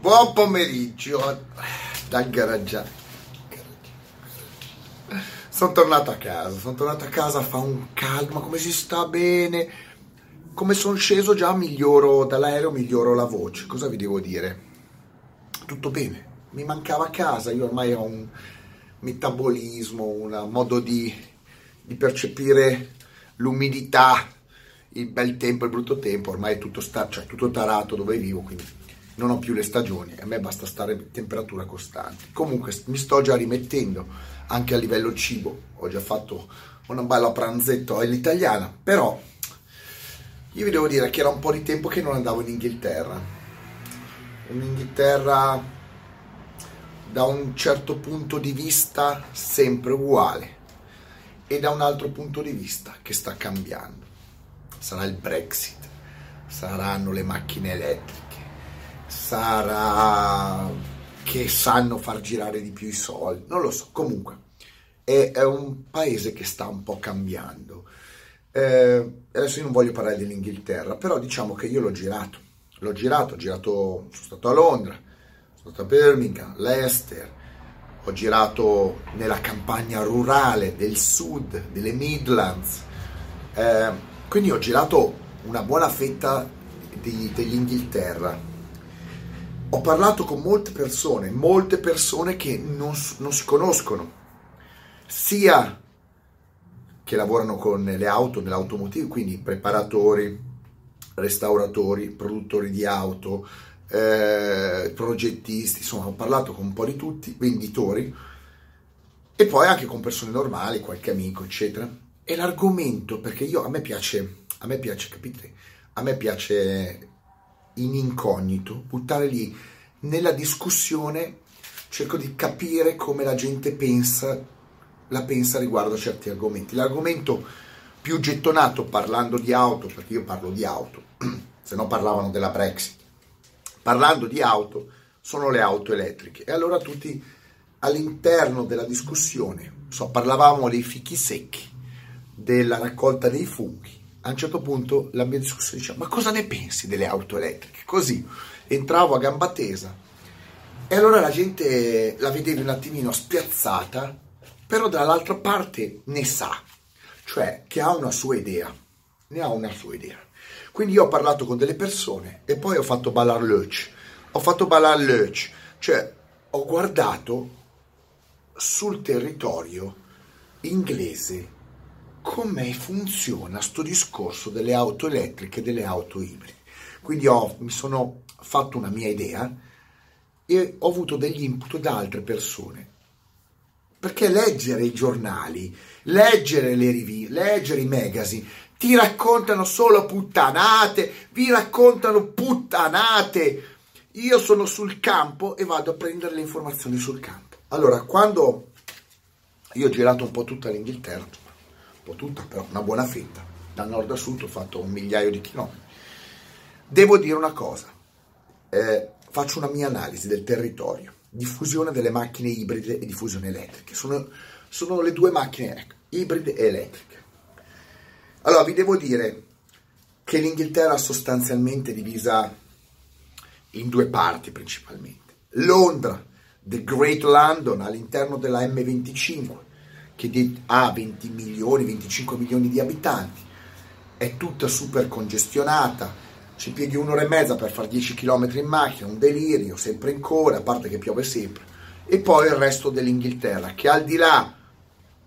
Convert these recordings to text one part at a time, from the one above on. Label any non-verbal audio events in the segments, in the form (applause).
Buon pomeriggio dal garaggiaio. Sono tornato a casa, sono tornato a casa, fa un caldo, ma come si sta bene? Come sono sceso già miglioro dall'aereo, miglioro la voce. Cosa vi devo dire? Tutto bene. Mi mancava casa, io ormai ho un metabolismo, un modo di, di percepire l'umidità, il bel tempo, il brutto tempo, ormai è tutto, sta, cioè, tutto tarato dove vivo, quindi non ho più le stagioni, a me basta stare a temperatura costante. Comunque mi sto già rimettendo anche a livello cibo, ho già fatto una bella pranzetto all'italiana, però io vi devo dire che era un po' di tempo che non andavo in Inghilterra. In Inghilterra da un certo punto di vista sempre uguale e da un altro punto di vista che sta cambiando. Sarà il Brexit, saranno le macchine elettriche sarà che sanno far girare di più i soldi, non lo so, comunque è, è un paese che sta un po' cambiando. Eh, adesso io non voglio parlare dell'Inghilterra, però diciamo che io l'ho girato, l'ho girato, ho girato, sono stato a Londra, sono stato a Birmingham, Leicester, ho girato nella campagna rurale del sud, delle Midlands, eh, quindi ho girato una buona fetta di, dell'Inghilterra ho parlato con molte persone, molte persone che non, non si conoscono, sia che lavorano con le auto, nell'automotive, quindi preparatori, restauratori, produttori di auto, eh, progettisti, insomma ho parlato con un po' di tutti, venditori e poi anche con persone normali, qualche amico, eccetera. E l'argomento, perché io a me piace, a me piace, capite? A me piace in incognito, buttare lì nella discussione, cerco di capire come la gente pensa, la pensa riguardo a certi argomenti. L'argomento più gettonato parlando di auto, perché io parlo di auto, (clears throat) se no parlavano della Brexit, parlando di auto sono le auto elettriche. E allora tutti all'interno della discussione, so, parlavamo dei fichi secchi, della raccolta dei funghi, a un certo punto la mia discussione diceva ma cosa ne pensi delle auto elettriche? Così entravo a gamba tesa e allora la gente la vedevi un attimino spiazzata, però dall'altra parte ne sa, cioè che ha una sua idea, ne ha una sua idea. Quindi io ho parlato con delle persone e poi ho fatto ballare l'oc, ho fatto ballare l'oc, cioè ho guardato sul territorio inglese come funziona sto discorso delle auto elettriche e delle auto ibride. Quindi ho, mi sono fatto una mia idea e ho avuto degli input da altre persone. Perché leggere i giornali, leggere le riviste, leggere i magazine, ti raccontano solo puttanate, vi raccontano puttanate. Io sono sul campo e vado a prendere le informazioni sul campo. Allora, quando io ho girato un po' tutta l'Inghilterra, po' tutta, però una buona fetta. Dal nord a sud ho fatto un migliaio di chilometri. Devo dire una cosa, eh, faccio una mia analisi del territorio, diffusione delle macchine ibride e diffusione elettriche. Sono, sono le due macchine ecco, ibride e elettriche. Allora, vi devo dire che l'Inghilterra è sostanzialmente divisa in due parti principalmente. Londra, The Great London, all'interno della M25, che ha 20 milioni, 25 milioni di abitanti, è tutta super congestionata, ci pieghi un'ora e mezza per fare 10 km in macchina, un delirio, sempre in coda, a parte che piove sempre, e poi il resto dell'Inghilterra, che al di là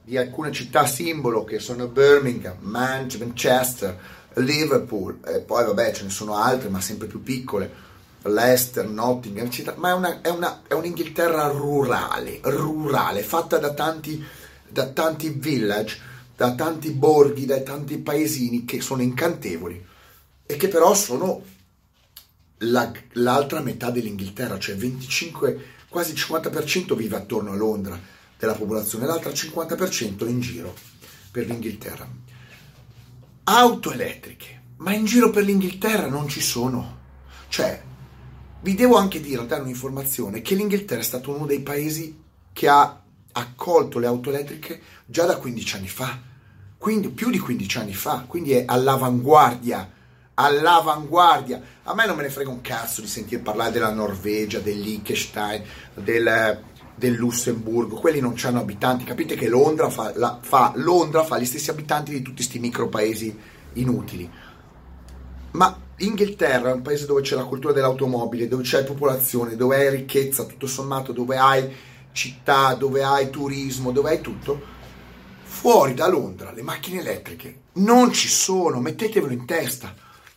di alcune città simbolo che sono Birmingham, Manchester, Liverpool, e poi vabbè ce ne sono altre ma sempre più piccole, Leicester, Nottingham, eccetera, ma è, una, è, una, è un'Inghilterra rurale, rurale, fatta da tanti da tanti village, da tanti borghi, da tanti paesini che sono incantevoli e che però sono la, l'altra metà dell'Inghilterra, cioè 25, quasi il 50% vive attorno a Londra della popolazione, l'altra 50% in giro per l'Inghilterra. Auto elettriche, ma in giro per l'Inghilterra non ci sono. Cioè, vi devo anche dire, dare un'informazione, che l'Inghilterra è stato uno dei paesi che ha accolto le auto elettriche già da 15 anni fa, quindi più di 15 anni fa, quindi è all'avanguardia all'avanguardia. A me non me ne frega un cazzo di sentire parlare della Norvegia, del Liechtenstein, del, del Lussemburgo, quelli non hanno abitanti. Capite che Londra fa, la, fa, Londra fa gli stessi abitanti di tutti questi micro paesi inutili. Ma Inghilterra è un paese dove c'è la cultura dell'automobile, dove c'è popolazione, dove hai ricchezza, tutto sommato, dove hai città, dove hai turismo, dove hai tutto. Fuori da Londra le macchine elettriche non ci sono, mettetevelo in testa,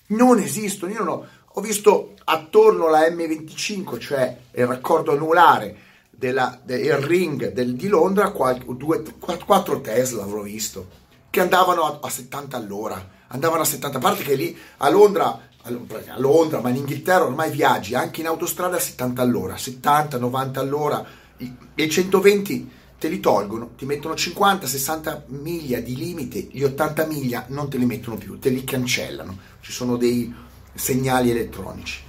non esistono. Io non ho, ho visto attorno alla M25, cioè il raccordo anulare del ring del, di Londra, qualche, due, quattro Tesla avrò visto, che andavano a, a 70 all'ora andavano a 70, a parte che lì a Londra a Londra, ma in Inghilterra ormai viaggi anche in autostrada a 70 all'ora, 70, 90 all'ora e 120 te li tolgono, ti mettono 50, 60 miglia di limite, gli 80 miglia non te li mettono più, te li cancellano, ci sono dei segnali elettronici.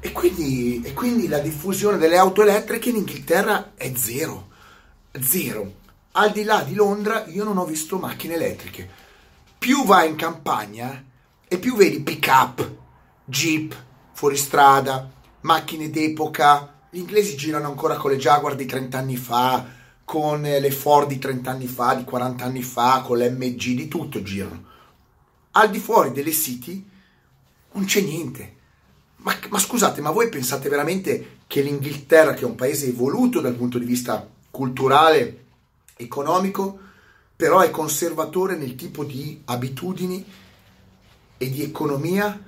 E quindi, e quindi la diffusione delle auto elettriche in Inghilterra è zero, zero. Al di là di Londra io non ho visto macchine elettriche. Più vai in campagna, e più vedi pick up, jeep, fuoristrada, macchine d'epoca. Gli inglesi girano ancora con le Jaguar di 30 anni fa, con le Ford di 30 anni fa, di 40 anni fa, con le MG, di tutto girano. Al di fuori delle city non c'è niente. Ma, ma scusate, ma voi pensate veramente che l'Inghilterra, che è un paese evoluto dal punto di vista culturale, economico, però è conservatore nel tipo di abitudini e di economia?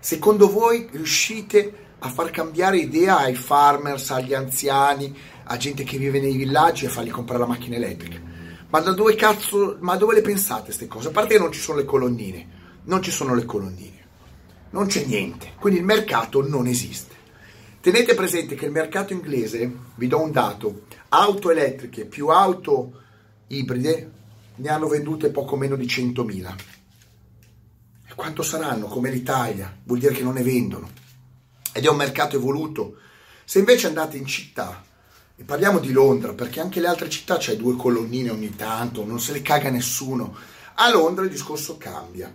Secondo voi riuscite a far cambiare idea ai farmers, agli anziani, a gente che vive nei villaggi e fargli comprare la macchina elettrica? Ma da dove cazzo, ma dove le pensate queste cose? A parte che non ci sono le colonnine, non ci sono le colonnine, non c'è niente, quindi il mercato non esiste. Tenete presente che il mercato inglese, vi do un dato, auto elettriche più auto ibride ne hanno vendute poco meno di 100.000 quanto saranno come l'Italia? Vuol dire che non ne vendono. Ed è un mercato evoluto. Se invece andate in città, e parliamo di Londra, perché anche le altre città c'è due colonnine ogni tanto, non se le caga nessuno. A Londra il discorso cambia,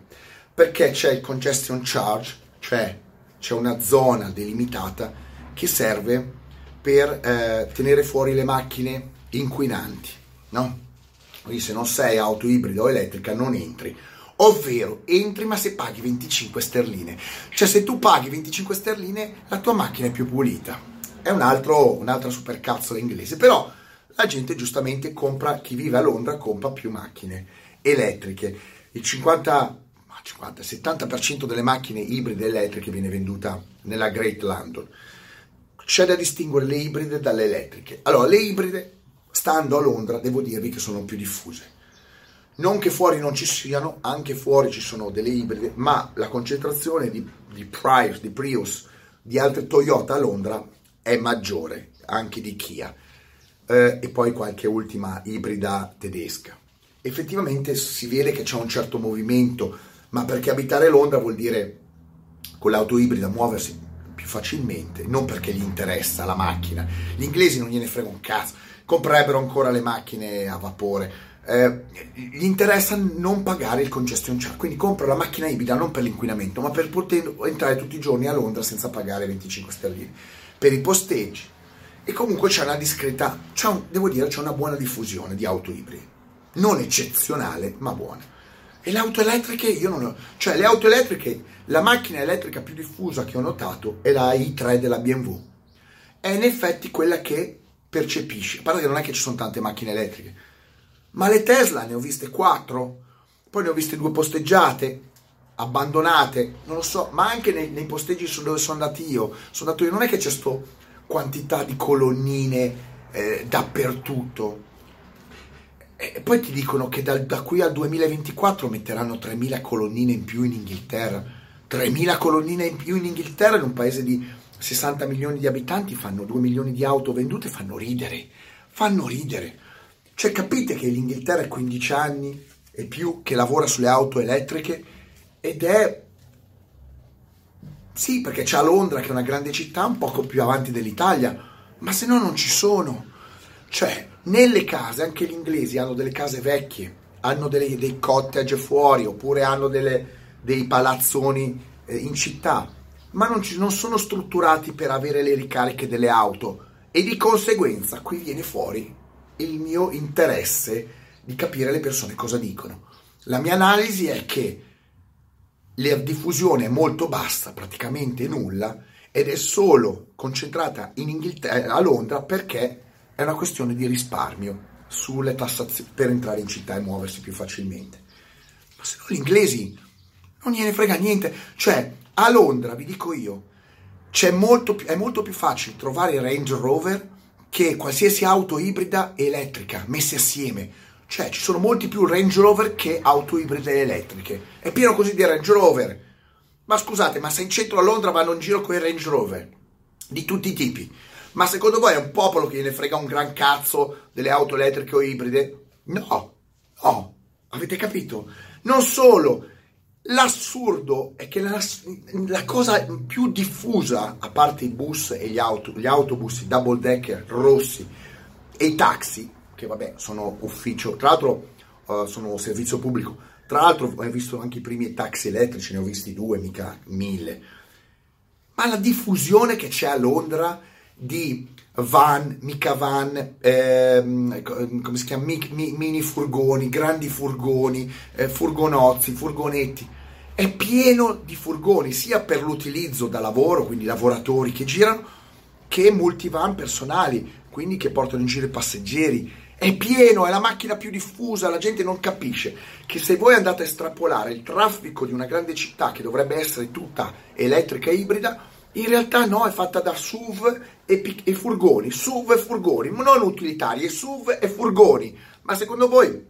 perché c'è il congestion charge, cioè c'è una zona delimitata che serve per eh, tenere fuori le macchine inquinanti, no? Quindi se non sei auto ibrida o elettrica non entri ovvero entri ma se paghi 25 sterline. Cioè se tu paghi 25 sterline la tua macchina è più pulita. È un altro, un'altra supercazzola inglese, però la gente giustamente compra, chi vive a Londra compra più macchine elettriche. Il 50, 50 70% delle macchine ibride elettriche viene venduta nella Great London. C'è da distinguere le ibride dalle elettriche. Allora, le ibride, stando a Londra, devo dirvi che sono più diffuse non che fuori non ci siano, anche fuori ci sono delle ibride, ma la concentrazione di, di Prius, di Prius, di altre Toyota a Londra è maggiore, anche di Kia, eh, e poi qualche ultima ibrida tedesca. Effettivamente si vede che c'è un certo movimento, ma perché abitare Londra vuol dire con l'auto ibrida muoversi più facilmente, non perché gli interessa la macchina. Gli inglesi non gliene frega un cazzo, comprerebbero ancora le macchine a vapore eh, gli interessa non pagare il congestion charge, quindi compra la macchina ibrida non per l'inquinamento, ma per poter entrare tutti i giorni a Londra senza pagare 25 sterline per i posteggi. E comunque c'è una discreta, c'è un, devo dire, c'è una buona diffusione di auto ibride, non eccezionale, ma buona. E le auto elettriche, io non ho, cioè le auto elettriche, la macchina elettrica più diffusa che ho notato è la i3 della BMW. È in effetti quella che percepisce, a parte che non è che ci sono tante macchine elettriche, ma le Tesla ne ho viste quattro, poi ne ho viste due posteggiate, abbandonate, non lo so, ma anche nei, nei posteggi dove sono andato io, sono andato io, non è che c'è sto quantità di colonnine eh, dappertutto. E poi ti dicono che da, da qui al 2024 metteranno 3.000 colonnine in più in Inghilterra. 3.000 colonnine in più in Inghilterra in un paese di 60 milioni di abitanti fanno 2 milioni di auto vendute, fanno ridere, fanno ridere. Cioè capite che l'Inghilterra è 15 anni e più che lavora sulle auto elettriche ed è... Sì, perché c'è Londra che è una grande città un poco più avanti dell'Italia, ma se no non ci sono. Cioè, nelle case, anche gli inglesi hanno delle case vecchie, hanno delle, dei cottage fuori, oppure hanno delle, dei palazzoni eh, in città, ma non, ci, non sono strutturati per avere le ricariche delle auto e di conseguenza qui viene fuori il mio interesse di capire le persone cosa dicono. La mia analisi è che la diffusione è molto bassa, praticamente nulla, ed è solo concentrata a Londra perché è una questione di risparmio sulle tassazioni per entrare in città e muoversi più facilmente. Ma se no gli inglesi non gliene frega niente, cioè a Londra, vi dico io, molto è molto più facile trovare Range Rover che qualsiasi auto ibrida e elettrica messe assieme. Cioè, ci sono molti più Range Rover che auto ibride elettriche. È pieno così di Range Rover. Ma scusate, ma se in centro a Londra vanno in giro con i Range Rover di tutti i tipi, ma secondo voi è un popolo che ne frega un gran cazzo delle auto elettriche o ibride? No, no, avete capito? Non solo, L'assurdo è che la, la, cosa più diffusa, a parte i bus e gli, auto, gli autobus, i double decker rossi e i taxi, che vabbè sono ufficio, tra l'altro uh, sono servizio pubblico, tra l'altro ho visto anche i primi taxi elettrici, ne ho visti due, mica mille, ma la diffusione che c'è a Londra di van, mica van, ehm, come si chiama, mi, mini furgoni, grandi furgoni, eh, furgonozzi, furgonetti. È pieno di furgoni, sia per l'utilizzo da lavoro, quindi lavoratori che girano, che multivan personali, quindi che portano in giro i passeggeri. È pieno, è la macchina più diffusa, la gente non capisce che se voi andate a estrapolare il traffico di una grande città che dovrebbe essere tutta elettrica e ibrida, in realtà no, è fatta da SUV e, e furgoni, SUV e furgoni, non utilitari, è SUV e furgoni. Ma secondo voi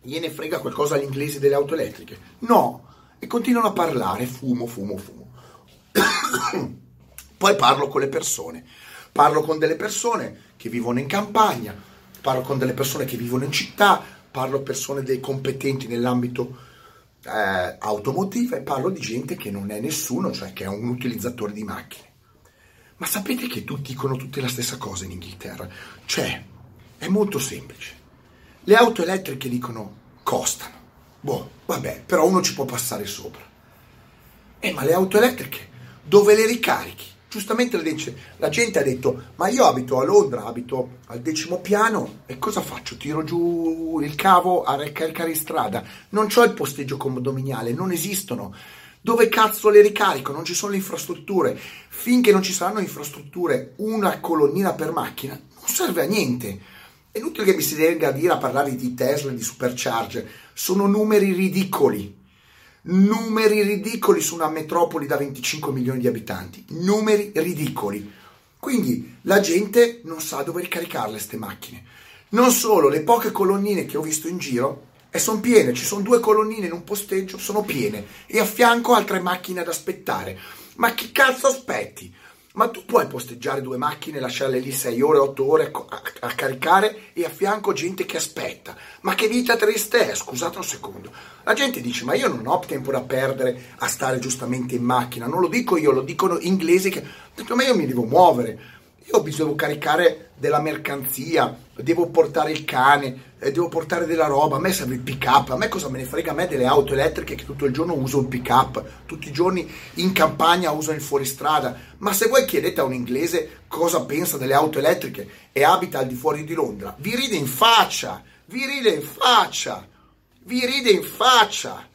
gliene frega qualcosa agli inglesi delle auto elettriche? No, e continuano a parlare, fumo, fumo, fumo. (coughs) Poi parlo con le persone, parlo con delle persone che vivono in campagna, parlo con delle persone che vivono in città, parlo con persone dei competenti nell'ambito eh, automotive, parlo di gente che non è nessuno, cioè che è un utilizzatore di macchine. Ma sapete che tutti dicono tutte la stessa cosa in Inghilterra? Cioè, è molto semplice. Le auto elettriche dicono costano. Boh, vabbè, però uno ci può passare sopra. Eh, ma le auto elettriche, dove le ricarichi? giustamente la gente ha detto ma io abito a Londra, abito al decimo piano e cosa faccio? Tiro giù il cavo a ricaricare in strada, non ho il posteggio condominiale, non esistono. Dove cazzo le ricarico? Non ci sono le infrastrutture. Finché non ci saranno infrastrutture, una colonnina per macchina, non serve a niente. È inutile che mi si venga a dire a parlare di Tesla e di supercharger. Sono numeri ridicoli numeri ridicoli su una metropoli da 25 milioni di abitanti, numeri ridicoli. Quindi la gente non sa dove ricaricarle queste macchine. Non solo, le poche colonnine che ho visto in giro e sono piene, ci sono due colonnine in un posteggio, sono piene e a fianco altre macchine ad aspettare. Ma chi cazzo aspetti? Ma tu puoi posteggiare due macchine, lasciarle lì 6 ore, 8 ore a, a, caricare e a fianco gente che aspetta. Ma che vita triste è, scusate un secondo. La gente dice, ma io non ho tempo da perdere a stare giustamente in macchina. Non lo dico io, lo dicono inglesi che... Ma io mi devo muovere. Io devo caricare della mercanzia, devo portare il cane, eh, devo portare della roba, a me serve il pick up, a me cosa me ne frega a me delle auto elettriche che tutto il giorno uso il pick up, tutti i giorni in campagna uso il fuoristrada, ma se voi chiedete a un inglese cosa pensa delle auto elettriche e abita al di fuori di Londra, vi ride in faccia, vi ride in faccia, vi ride in faccia,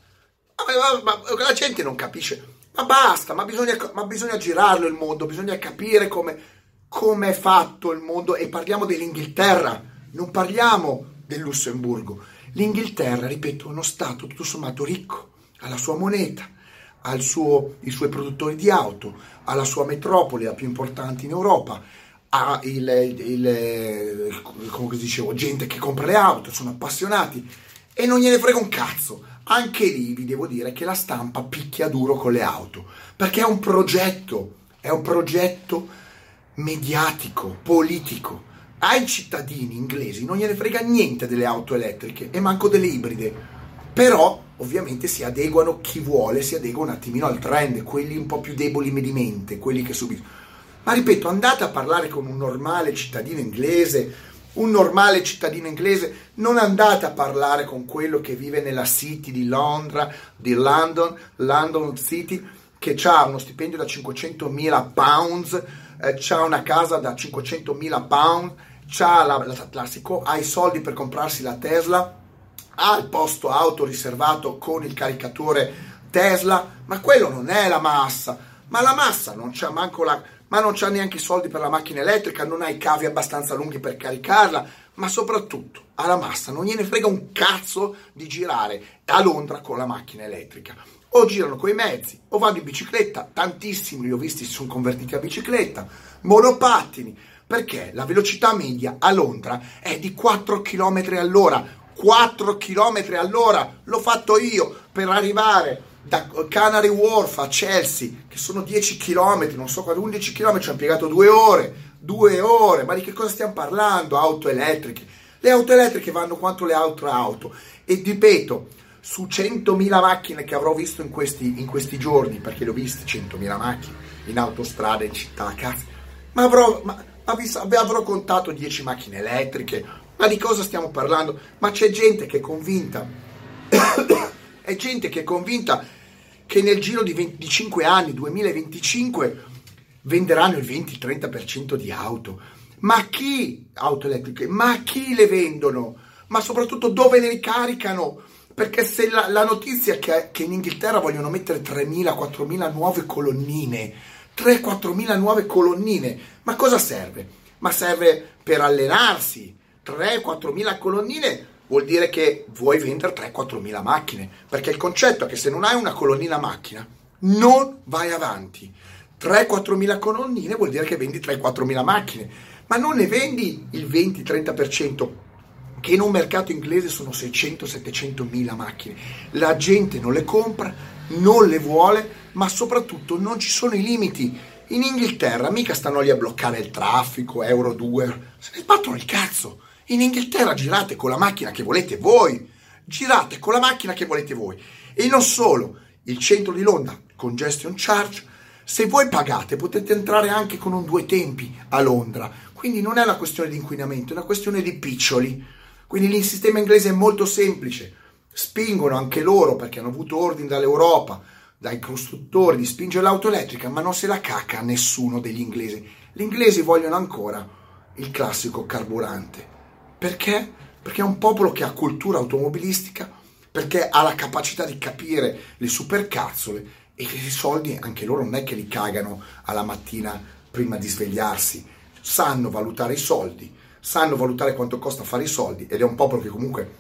ma, ma, ma la gente non capisce, ma basta, ma bisogna, ma bisogna girarlo il mondo, bisogna capire come come è fatto il mondo e parliamo dell'Inghilterra, non parliamo del Lussemburgo. L'Inghilterra, ripeto, è uno Stato tutto sommato ricco, ha la sua moneta, ha suo, i suoi produttori di auto, ha la sua metropoli, la più importante in Europa, ha il, il, come dicevo, gente che compra le auto, sono appassionati e non gliene frega un cazzo. Anche lì vi devo dire che la stampa picchia duro con le auto, perché è un progetto, è un progetto mediatico, politico. Ai cittadini inglesi non gliene frega niente delle auto elettriche e manco delle ibride. Però ovviamente si adeguano chi vuole, si adegua un attimino al trend, quelli un po' più deboli mediamente, quelli che subito. Ma ripeto, andate a parlare con un normale cittadino inglese un normale cittadino inglese, non andate a parlare con quello che vive nella City di Londra, di London, London City, che ha uno stipendio da 500.000 pounds, eh, ha una casa da 500.000 pounds, ha, la, la, classico, ha i soldi per comprarsi la Tesla, ha il posto auto riservato con il caricatore Tesla, ma quello non è la massa, ma la massa non c'ha manco la ma non c'ha neanche i soldi per la macchina elettrica, non ha i cavi abbastanza lunghi per caricarla, ma soprattutto alla massa non gliene frega un cazzo di girare a Londra con la macchina elettrica. O girano coi mezzi, o vanno in bicicletta, tantissimi li ho visti si sono convertiti a bicicletta, monopattini, perché la velocità media a Londra è di 4 km all'ora. 4 km all'ora l'ho fatto io per arrivare da Canary Wharf a Chelsea, che sono 10 km, non so quanto, 11 km, ci ha impiegato due ore, due ore, ma di che cosa stiamo parlando? Auto elettriche. Le auto elettriche vanno quanto le altre auto. E ripeto, su 100.000 macchine che avrò visto in questi, in questi giorni, perché le ho viste 100.000 macchine in autostrada, in città, cazzo, ma avrò, ma, ma avrò contato 10 macchine elettriche, ma di cosa stiamo parlando? Ma c'è gente che è convinta, (coughs) è gente che è convinta che nel giro di 25 anni, 2025, venderanno il 20-30% di auto. Ma chi, auto elettriche, ma chi le vendono? Ma soprattutto dove le ricaricano? Perché se la, la notizia è che, che, in Inghilterra vogliono mettere 3.000-4.000 nuove colonnine, 3-4.000 nuove colonnine, ma cosa serve? Ma serve per allenarsi, 3-4.000 colonnine vuol dire che vuoi vendere 3-4 mila macchine, perché il concetto è che se non hai una colonnina macchina non vai avanti. 3-4 mila colonnine vuol dire che vendi 3-4 mila macchine, ma non ne vendi il 20-30%, che in un mercato inglese sono 600-700 mila macchine. La gente non le compra, non le vuole, ma soprattutto non ci sono i limiti. In Inghilterra mica stanno lì a bloccare il traffico, Euro 2, se ne sbattono il cazzo in Inghilterra girate con la macchina che volete voi, girate con la macchina che volete voi. E non solo, il centro di Londra, congestion charge, se voi pagate potete entrare anche con un due tempi a Londra, quindi non è una questione di inquinamento, è una questione di piccioli. Quindi il sistema inglese è molto semplice, spingono anche loro perché hanno avuto ordini dall'Europa, dai costruttori di spingere l'auto elettrica, ma non se la caca nessuno degli inglesi. Gli inglesi vogliono ancora il classico carburante. Perché? Perché è un popolo che ha cultura automobilistica, perché ha la capacità di capire le supercazzole e che i soldi anche loro non è che li cagano alla mattina prima di svegliarsi, sanno valutare i soldi, sanno valutare quanto costa fare i soldi ed è un popolo che comunque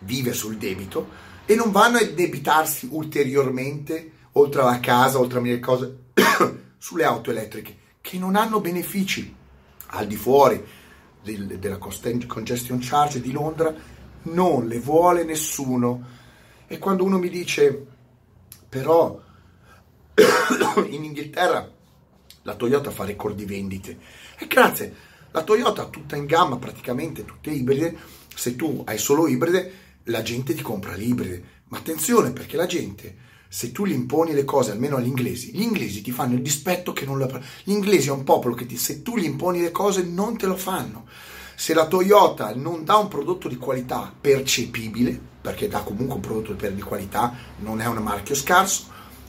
vive sul debito e non vanno a debitarsi ulteriormente oltre alla casa, oltre a mille cose (coughs) sulle auto elettriche che non hanno benefici al di fuori del, della congestion charge di Londra non le vuole nessuno. E quando uno mi dice, però (coughs) in Inghilterra la Toyota fa record di vendite, e grazie, la Toyota tutta in gamma, praticamente tutte ibride, se tu hai solo ibride, la gente ti compra l'ibride. Ma attenzione perché la gente se tu gli imponi le cose, almeno agli inglesi, gli inglesi ti fanno il dispetto che non lo... Gli inglesi è un popolo che ti, se tu gli imponi le cose non te lo fanno. Se la Toyota non dà un prodotto di qualità percepibile, perché dà comunque un prodotto di qualità, non è un marchio scarso,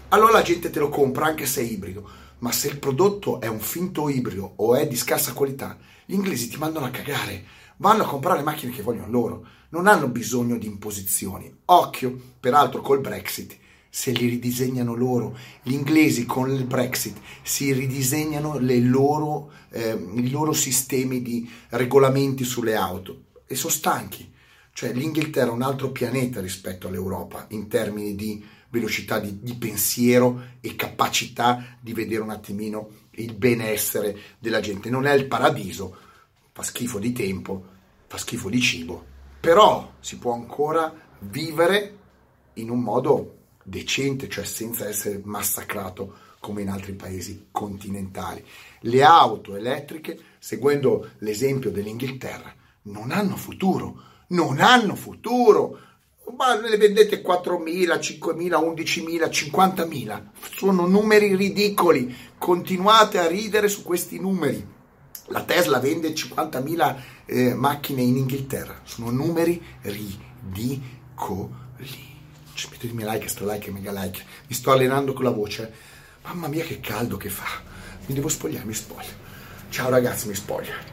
allora la gente te lo compra anche se è ibrido. Ma se il prodotto è un finto ibrido o è di scarsa qualità, gli inglesi ti mandano a cagare. Vanno a comprare le macchine che vogliono loro. Non hanno bisogno di imposizioni. Occhio, peraltro col Brexit se li ridisegnano loro. Gli inglesi con il Brexit si ridisegnano loro, eh, i loro sistemi di regolamenti sulle auto e sono stanchi. Cioè l'Inghilterra è un altro pianeta rispetto all'Europa in termini di velocità di, di pensiero e capacità di vedere un attimino il benessere della gente. Non è il paradiso, fa schifo di tempo, fa schifo di cibo, però si può ancora vivere in un modo decente, cioè senza essere massacrato come in altri paesi continentali. Le auto elettriche, seguendo l'esempio dell'Inghilterra, non hanno futuro, non hanno futuro. Ma le vendete 4.000, 5.000, 11.000, 50.000. Sono numeri ridicoli. Continuate a ridere su questi numeri. La Tesla vende 50.000 eh, macchine in Inghilterra. Sono numeri ridicoli. Mettetemi like, stra like mega like. Mi sto allenando con la voce. Mamma mia che caldo che fa. Mi devo spogliare, mi spoglio. Ciao ragazzi, mi spoglio.